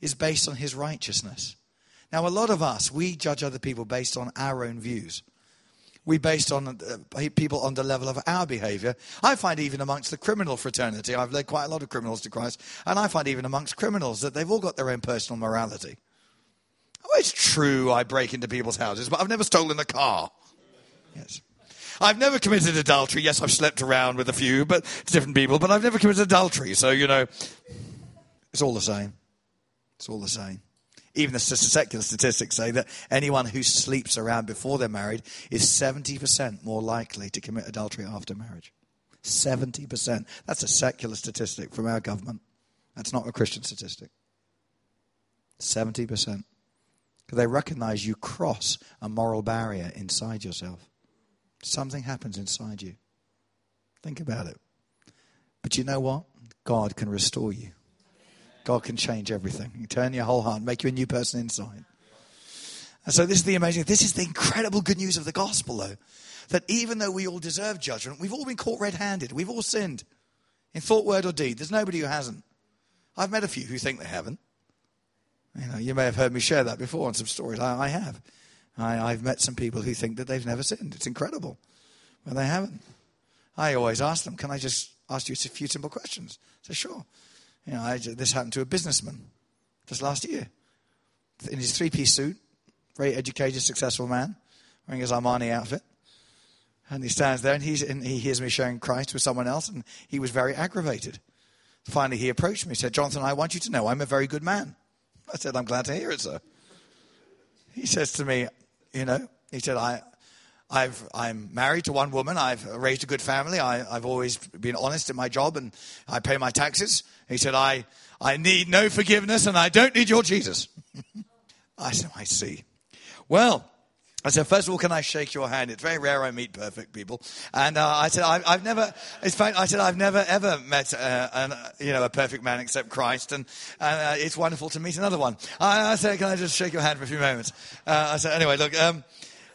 is based on his righteousness. Now, a lot of us, we judge other people based on our own views. We based on uh, people on the level of our behavior. I find even amongst the criminal fraternity, I've led quite a lot of criminals to Christ, and I find even amongst criminals that they've all got their own personal morality. Oh, it's true I break into people's houses, but I've never stolen a car. Yes. I've never committed adultery. Yes, I've slept around with a few, but different people, but I've never committed adultery. So, you know, it's all the same. It's all the same. Even the secular statistics say that anyone who sleeps around before they're married is 70% more likely to commit adultery after marriage. 70%. That's a secular statistic from our government. That's not a Christian statistic. 70%. Because they recognize you cross a moral barrier inside yourself. Something happens inside you. Think about it. But you know what? God can restore you. God can change everything. You turn your whole heart, make you a new person inside. And so this is the amazing, this is the incredible good news of the gospel, though. That even though we all deserve judgment, we've all been caught red handed. We've all sinned in thought, word, or deed. There's nobody who hasn't. I've met a few who think they haven't. You know, you may have heard me share that before on some stories. I, I have. I, have met some people who think that they've never sinned. It's incredible. Well, they haven't. I always ask them, can I just ask you a few simple questions? I say, sure. You know, I, this happened to a businessman just last year. In his three-piece suit, very educated, successful man, wearing his Armani outfit. And he stands there and, and he hears me sharing Christ with someone else, and he was very aggravated. Finally, he approached me. He said, Jonathan, I want you to know I'm a very good man. I said, I'm glad to hear it, sir. He says to me, you know, he said, I, I've, I'm married to one woman. I've raised a good family. I, have always been honest in my job and I pay my taxes. He said, I, I need no forgiveness and I don't need your Jesus. I said, I see. Well, I said, first of all, can I shake your hand? It's very rare I meet perfect people. And uh, I said, I, have never, in fact, I said, I've never ever met uh, an, you know, a perfect man except Christ. And uh, it's wonderful to meet another one. I, I, said, can I just shake your hand for a few moments? Uh, I said, anyway, look, um,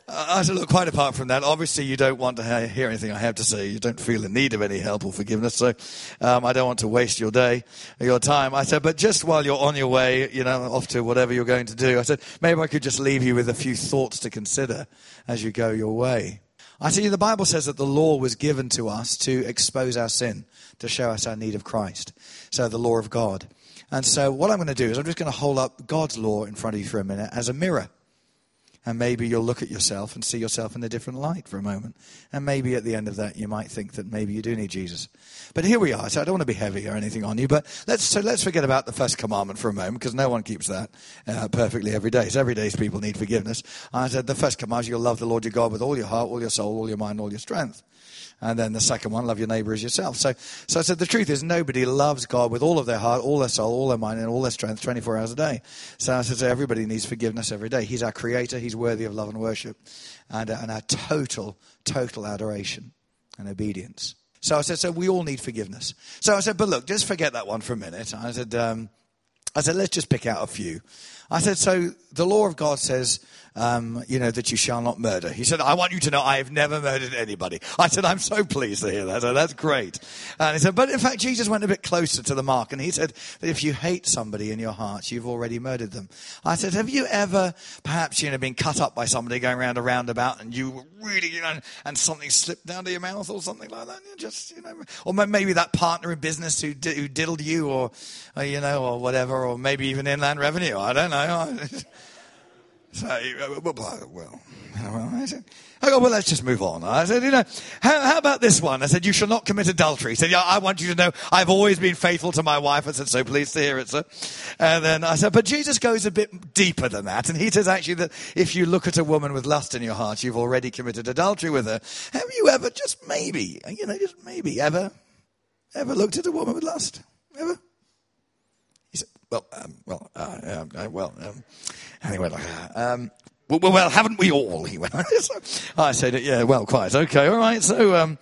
I said, look, quite apart from that, obviously you don't want to hear anything I have to say. You don't feel in need of any help or forgiveness. So um, I don't want to waste your day, your time. I said, but just while you're on your way, you know, off to whatever you're going to do, I said, maybe I could just leave you with a few thoughts to consider as you go your way. I you the Bible says that the law was given to us to expose our sin, to show us our need of Christ. So the law of God. And so what I'm going to do is I'm just going to hold up God's law in front of you for a minute as a mirror. And maybe you'll look at yourself and see yourself in a different light for a moment. And maybe at the end of that, you might think that maybe you do need Jesus. But here we are. So I don't want to be heavy or anything on you, but let's, so let's forget about the first commandment for a moment because no one keeps that uh, perfectly every day. So every day people need forgiveness. I said the first command is you'll love the Lord your God with all your heart, all your soul, all your mind, all your strength. And then the second one, love your neighbor as yourself. So, so I said, the truth is nobody loves God with all of their heart, all their soul, all their mind, and all their strength 24 hours a day. So I said, so everybody needs forgiveness every day. He's our creator. He's worthy of love and worship and, uh, and our total, total adoration and obedience. So I said, so we all need forgiveness. So I said, but look, just forget that one for a minute. I said, um, I said, let's just pick out a few. I said, so the law of God says um, you know, that you shall not murder. He said, I want you to know I have never murdered anybody. I said, I'm so pleased to hear that. So that's great. And he said, but in fact, Jesus went a bit closer to the mark and he said that if you hate somebody in your heart, you've already murdered them. I said, have you ever perhaps, you know, been cut up by somebody going around a roundabout and you were really, you know, and something slipped down to your mouth or something like that? You just, you know, or maybe that partner in business who, who diddled you or, or, you know, or whatever, or maybe even inland revenue. I don't know. So, uh, well, well, I said, well, let's just move on. I said, you know, how, how, about this one? I said, you shall not commit adultery. He said, yeah, I want you to know I've always been faithful to my wife. I said, so pleased to hear it, sir. And then I said, but Jesus goes a bit deeper than that. And he says actually that if you look at a woman with lust in your heart, you've already committed adultery with her. Have you ever, just maybe, you know, just maybe, ever, ever looked at a woman with lust? Ever? Well, um, well, uh, uh, well, um, anyway, um, well, well, haven't we all? He went. I said, yeah, well, quite. Okay, all right. So, um,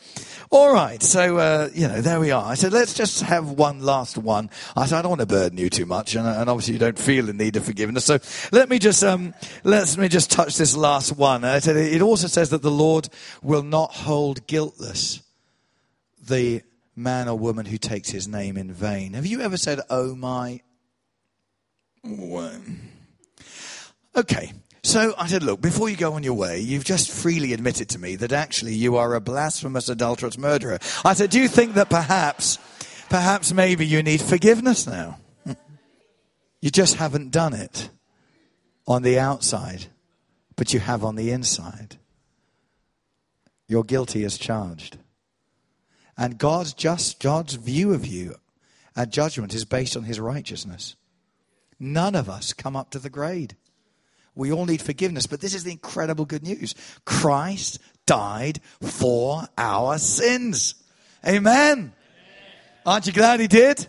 all right. So, uh, you know, there we are. I said, let's just have one last one. I said, I don't want to burden you too much, and, and obviously you don't feel the need of forgiveness. So, let me just um, let me just touch this last one. I said, it also says that the Lord will not hold guiltless the man or woman who takes His name in vain. Have you ever said, "Oh my"? Okay. So I said, look, before you go on your way, you've just freely admitted to me that actually you are a blasphemous, adulterous murderer. I said, do you think that perhaps, perhaps maybe you need forgiveness now? you just haven't done it on the outside, but you have on the inside. You're guilty as charged. And God's just, God's view of you and judgment is based on his righteousness. None of us come up to the grade. We all need forgiveness, but this is the incredible good news. Christ died for our sins. Amen. Amen. Aren't you glad he did?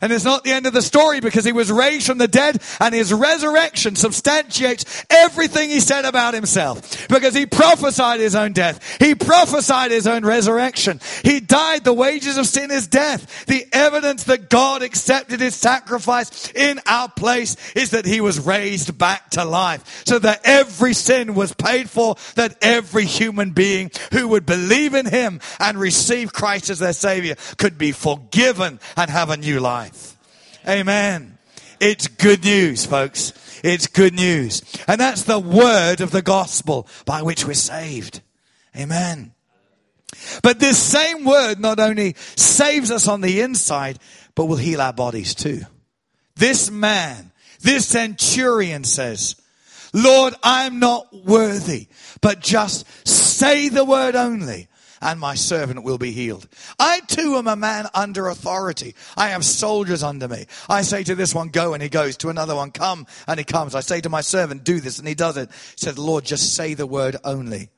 And it's not the end of the story because he was raised from the dead and his resurrection substantiates everything he said about himself. Because he prophesied his own death. He prophesied his own resurrection. He died. The wages of sin is death. The evidence that God accepted his sacrifice in our place is that he was raised back to life. So that every sin was paid for, that every human being who would believe in him and receive Christ as their savior could be forgiven and have a new life. Amen. It's good news, folks. It's good news. And that's the word of the gospel by which we're saved. Amen. But this same word not only saves us on the inside, but will heal our bodies too. This man, this centurion says, Lord, I'm not worthy, but just say the word only and my servant will be healed. I too am a man under authority. I have soldiers under me. I say to this one, go, and he goes. To another one, come, and he comes. I say to my servant, do this, and he does it. Said the Lord, just say the word only,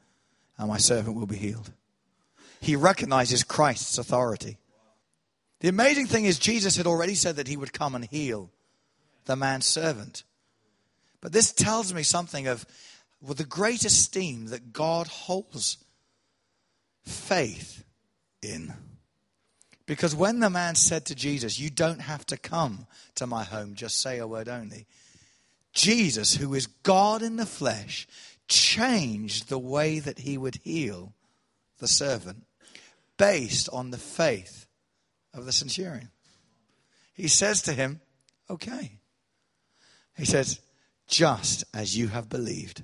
and my servant will be healed. He recognizes Christ's authority. The amazing thing is, Jesus had already said that he would come and heal the man's servant. But this tells me something of well, the great esteem that God holds faith in. Because when the man said to Jesus, You don't have to come to my home, just say a word only, Jesus, who is God in the flesh, changed the way that he would heal the servant based on the faith of the centurion. He says to him, Okay. He says, Just as you have believed,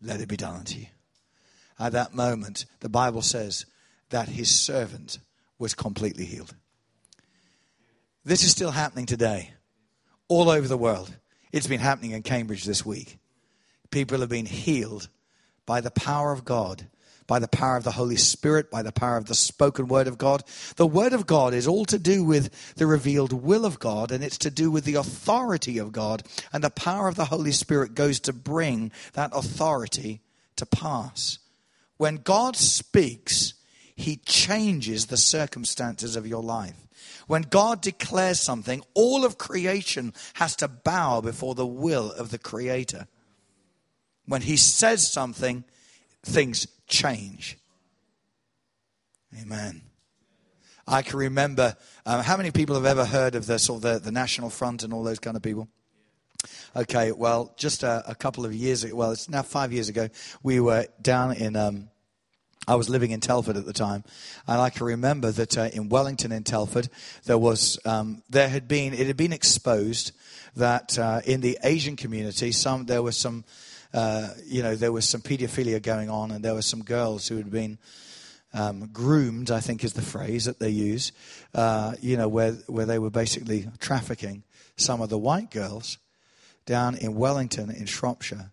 let it be done unto you at that moment, the Bible says that his servant was completely healed. This is still happening today, all over the world. It's been happening in Cambridge this week. People have been healed by the power of God, by the power of the Holy Spirit, by the power of the spoken word of God. The word of God is all to do with the revealed will of God, and it's to do with the authority of God. And the power of the Holy Spirit goes to bring that authority to pass. When God speaks, he changes the circumstances of your life. When God declares something, all of creation has to bow before the will of the Creator. When He says something, things change. Amen. I can remember um, how many people have ever heard of the sort of the, the National Front and all those kind of people? Okay, well, just a, a, couple of years ago, well, it's now five years ago, we were down in, um, I was living in Telford at the time, and I can remember that uh, in Wellington in Telford, there was, um, there had been, it had been exposed that uh, in the Asian community, some, there was some, uh, you know, there was some pedophilia going on, and there were some girls who had been, um, groomed, I think is the phrase that they use, uh, you know, where, where they were basically trafficking some of the white girls down in Wellington in Shropshire.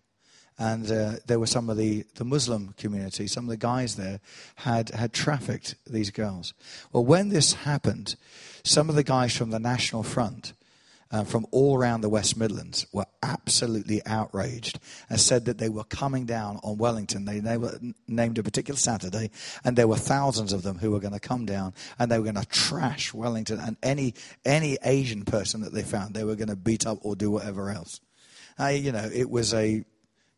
And uh, there were some of the, the Muslim community, some of the guys there had, had trafficked these girls. Well, when this happened, some of the guys from the National Front uh, from all around the West Midlands were absolutely outraged and said that they were coming down on Wellington. They, they were named a particular Saturday, and there were thousands of them who were going to come down and they were going to trash Wellington and any any Asian person that they found. They were going to beat up or do whatever else. Uh, you know, it was a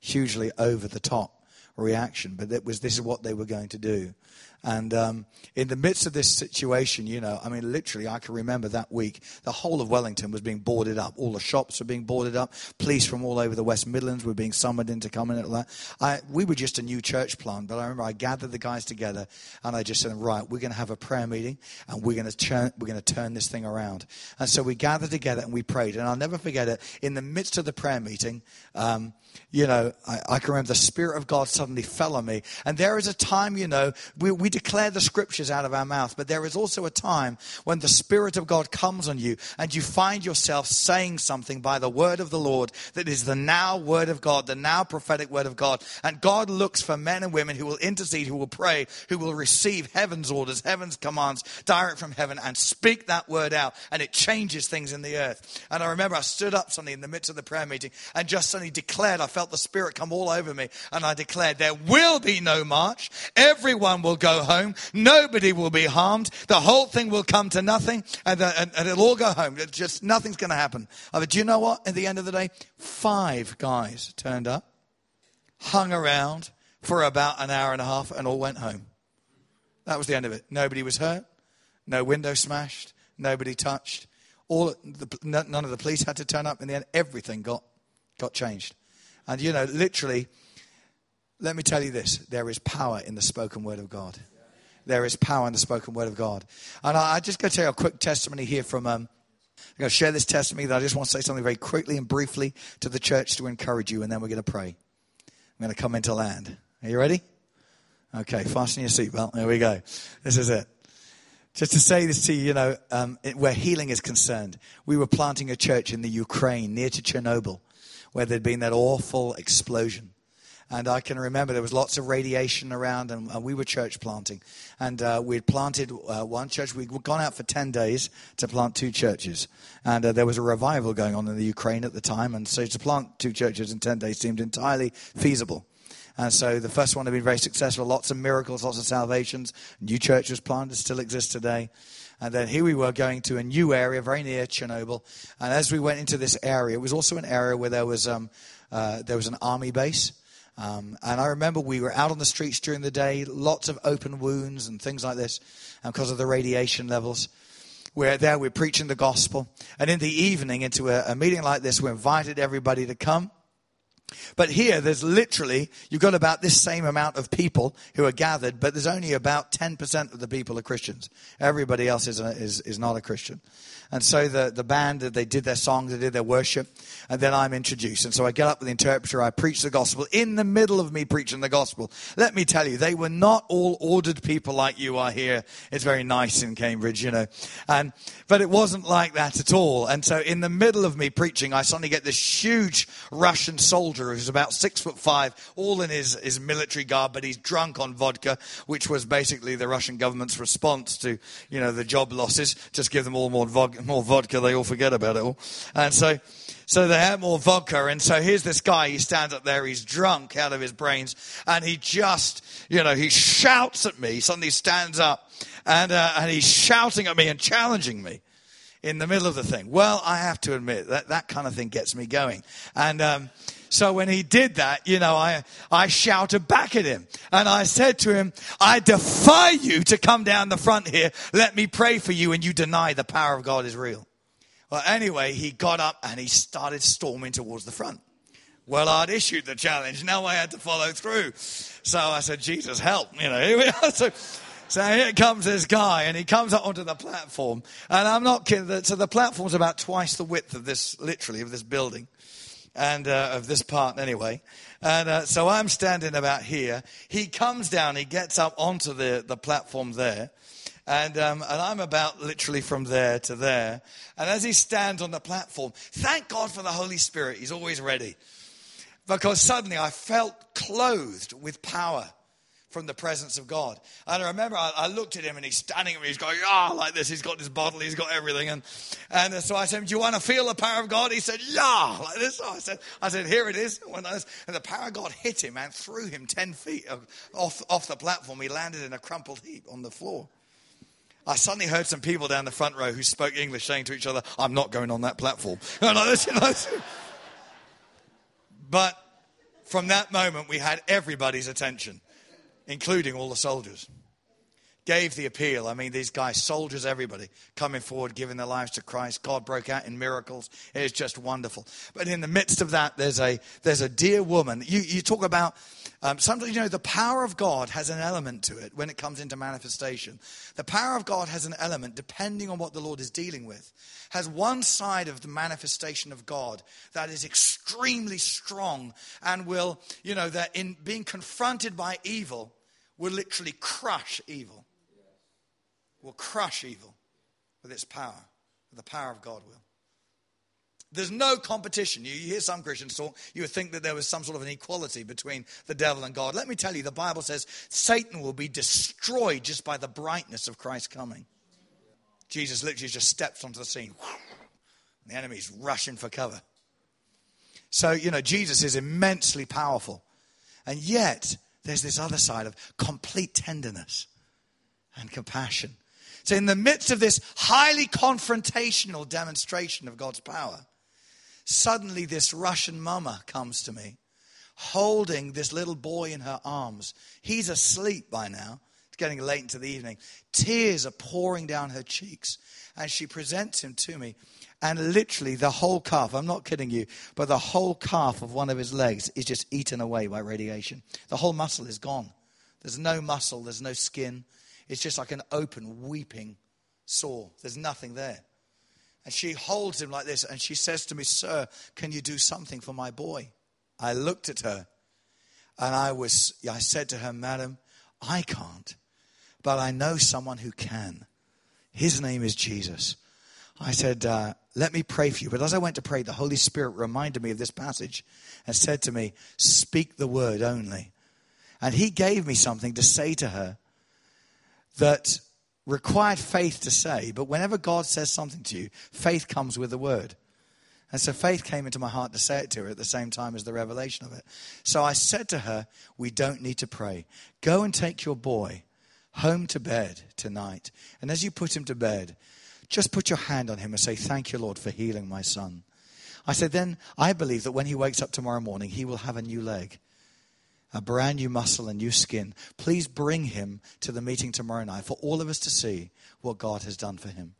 hugely over the top reaction, but it was this is what they were going to do. And um, in the midst of this situation, you know, I mean, literally, I can remember that week, the whole of Wellington was being boarded up. All the shops were being boarded up. Police from all over the West Midlands were being summoned in to come in and all that. I, we were just a new church plant, but I remember I gathered the guys together and I just said, right, we're going to have a prayer meeting and we're going to turn, we're going to turn this thing around. And so we gathered together and we prayed. And I'll never forget it. In the midst of the prayer meeting, um, you know, I, I, can remember the Spirit of God suddenly fell on me. And there is a time, you know, we, we declare the scriptures out of our mouth, but there is also a time when the Spirit of God comes on you and you find yourself saying something by the word of the Lord that is the now word of God, the now prophetic word of God. And God looks for men and women who will intercede, who will pray, who will receive heaven's orders, heaven's commands direct from heaven and speak that word out. And it changes things in the earth. And I remember I stood up suddenly in the midst of the prayer meeting and just suddenly declared, I felt the Spirit come all over me. And I declared, there will be no march. Everyone will go home. Nobody will be harmed. The whole thing will come to nothing and, uh, and, and it'll all go home. It's just nothing's going to happen. I do you know what? At the end of the day, five guys turned up, hung around for about an hour and a half and all went home. That was the end of it. Nobody was hurt. No window smashed. Nobody touched. All the, none of the police had to turn up. In the end, everything got got changed. And you know, literally, let me tell you this there is power in the spoken word of God. There is power in the spoken word of God. And I, I just going to tell you a quick testimony here from. Um, I'm going to share this testimony that I just want to say something very quickly and briefly to the church to encourage you, and then we're going to pray. I'm going to come into land. Are you ready? Okay, fasten your seatbelt. There we go. This is it. Just to say this to you, you know, um, it, where healing is concerned, we were planting a church in the Ukraine near to Chernobyl where there'd been that awful explosion. And I can remember there was lots of radiation around, and, and we were church planting. And uh, we'd planted uh, one church. We'd gone out for 10 days to plant two churches. And uh, there was a revival going on in the Ukraine at the time. And so to plant two churches in 10 days seemed entirely feasible. And so the first one had been very successful, lots of miracles, lots of salvations. New church was planted, still exists today. And then here we were going to a new area very near Chernobyl. And as we went into this area, it was also an area where there was, um, uh, there was an army base. Um, and I remember we were out on the streets during the day, lots of open wounds and things like this, and because of the radiation levels. We're there, we're preaching the gospel. And in the evening, into a, a meeting like this, we invited everybody to come. But here, there's literally, you've got about this same amount of people who are gathered, but there's only about 10% of the people are Christians. Everybody else is, a, is, is not a Christian. And so the, the band, they did their songs, they did their worship, and then I'm introduced. And so I get up with the interpreter, I preach the gospel. In the middle of me preaching the gospel, let me tell you, they were not all ordered people like you are here. It's very nice in Cambridge, you know. And, but it wasn't like that at all. And so in the middle of me preaching, I suddenly get this huge Russian soldier who's about six foot five, all in his, his military garb, but he's drunk on vodka, which was basically the Russian government's response to, you know, the job losses. Just give them all more vodka more vodka, they all forget about it all. And so, so they have more vodka. And so here's this guy, he stands up there, he's drunk out of his brains, and he just, you know, he shouts at me, suddenly stands up, and, uh, and he's shouting at me and challenging me in the middle of the thing. Well, I have to admit that that kind of thing gets me going. And, um, so when he did that, you know, I, I shouted back at him and I said to him, I defy you to come down the front here. Let me pray for you and you deny the power of God is real. Well, anyway, he got up and he started storming towards the front. Well, I'd issued the challenge. Now I had to follow through. So I said, Jesus, help. You know, here we are. So, so here comes this guy, and he comes up onto the platform. And I'm not kidding. So the platform's about twice the width of this, literally, of this building and uh, of this part anyway. And uh, so I'm standing about here. He comes down, he gets up onto the, the platform there, And, um, and I'm about literally from there to there. And as he stands on the platform, thank God for the Holy Spirit. He's always ready. Because suddenly I felt clothed with power from the presence of God. And I remember I, I, looked at him and he's standing at me, he's going, ah, like this. He's got this bottle, he's got everything. And, and so I said, Do you want to feel the power of God? He said, Yeah, like this. So I said, I said, Here it is. And the power of God hit him and threw him 10 feet off, off the platform. He landed in a crumpled heap on the floor. I suddenly heard some people down the front row who spoke English saying to each other, I'm not going on that platform. but from that moment, we had everybody's attention including all the soldiers. Gave the appeal. I mean, these guys, soldiers, everybody, coming forward, giving their lives to Christ. God broke out in miracles. It is just wonderful. But in the midst of that, there's a there's a dear woman. You you talk about um, sometimes you know the power of God has an element to it when it comes into manifestation. The power of God has an element depending on what the Lord is dealing with. Has one side of the manifestation of God that is extremely strong and will, you know, that in being confronted by evil will literally crush evil. Will crush evil with its power. The power of God will. There's no competition. You, hear some Christians talk, you would think that there was some sort of an equality between the devil and God. Let me tell you, the Bible says Satan will be destroyed just by the brightness of Christ coming. Jesus literally just steps onto the scene. The enemy's rushing for cover. So, you know, Jesus is immensely powerful. And yet, there's this other side of complete tenderness and compassion. So, in the midst of this highly confrontational demonstration of God's power, suddenly this Russian mama comes to me holding this little boy in her arms. He's asleep by now. It's getting late into the evening. Tears are pouring down her cheeks. And she presents him to me. And literally, the whole calf, I'm not kidding you, but the whole calf of one of his legs is just eaten away by radiation. The whole muscle is gone. There's no muscle, there's no skin. It's just like an open, weeping sore. There's nothing there. And she holds him like this and she says to me, Sir, can you do something for my boy? I looked at her and I was I said to her, Madam, I can't, but I know someone who can. His name is Jesus. I said, uh, Let me pray for you. But as I went to pray, the Holy Spirit reminded me of this passage and said to me, Speak the word only. And he gave me something to say to her that required faith to say, but whenever God says something to you, faith comes with the word. And so faith came into my heart to say it to her at the same time as the revelation of it. So I said to her, We don't need to pray. Go and take your boy home to bed tonight. And as you put him to bed, just put your hand on him and say, Thank you, Lord, for healing my son. I said, Then I believe that when he wakes up tomorrow morning, he will have a new leg, a brand new muscle, and new skin. Please bring him to the meeting tomorrow night for all of us to see what God has done for him.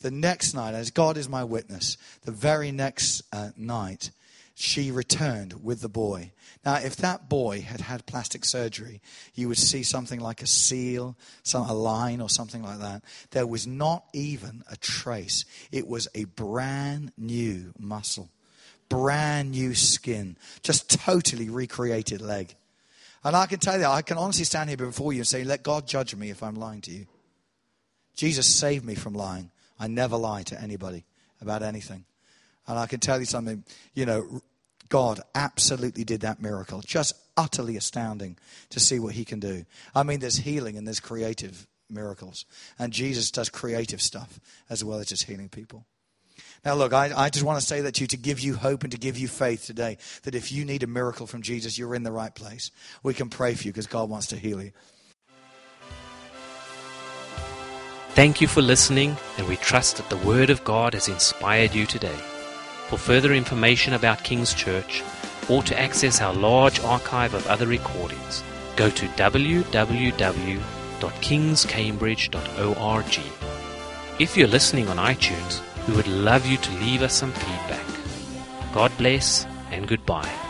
The next night, as God is my witness, the very next uh, night, she returned with the boy. Now, if that boy had had plastic surgery, you would see something like a seal, some, a line, or something like that. There was not even a trace. It was a brand new muscle, brand new skin, just totally recreated leg. And I can tell you, I can honestly stand here before you and say, let God judge me if I'm lying to you. Jesus saved me from lying. I never lie to anybody about anything. And I can tell you something, you know, God absolutely did that miracle. Just utterly astounding to see what he can do. I mean, there's healing and there's creative miracles. And Jesus does creative stuff as well as just healing people. Now, look, I, I just want to say that to you to give you hope and to give you faith today that if you need a miracle from Jesus, you're in the right place. We can pray for you because God wants to heal you. Thank you for listening, and we trust that the Word of God has inspired you today. For further information about King's Church or to access our large archive of other recordings, go to www.kingscambridge.org. If you're listening on iTunes, we would love you to leave us some feedback. God bless and goodbye.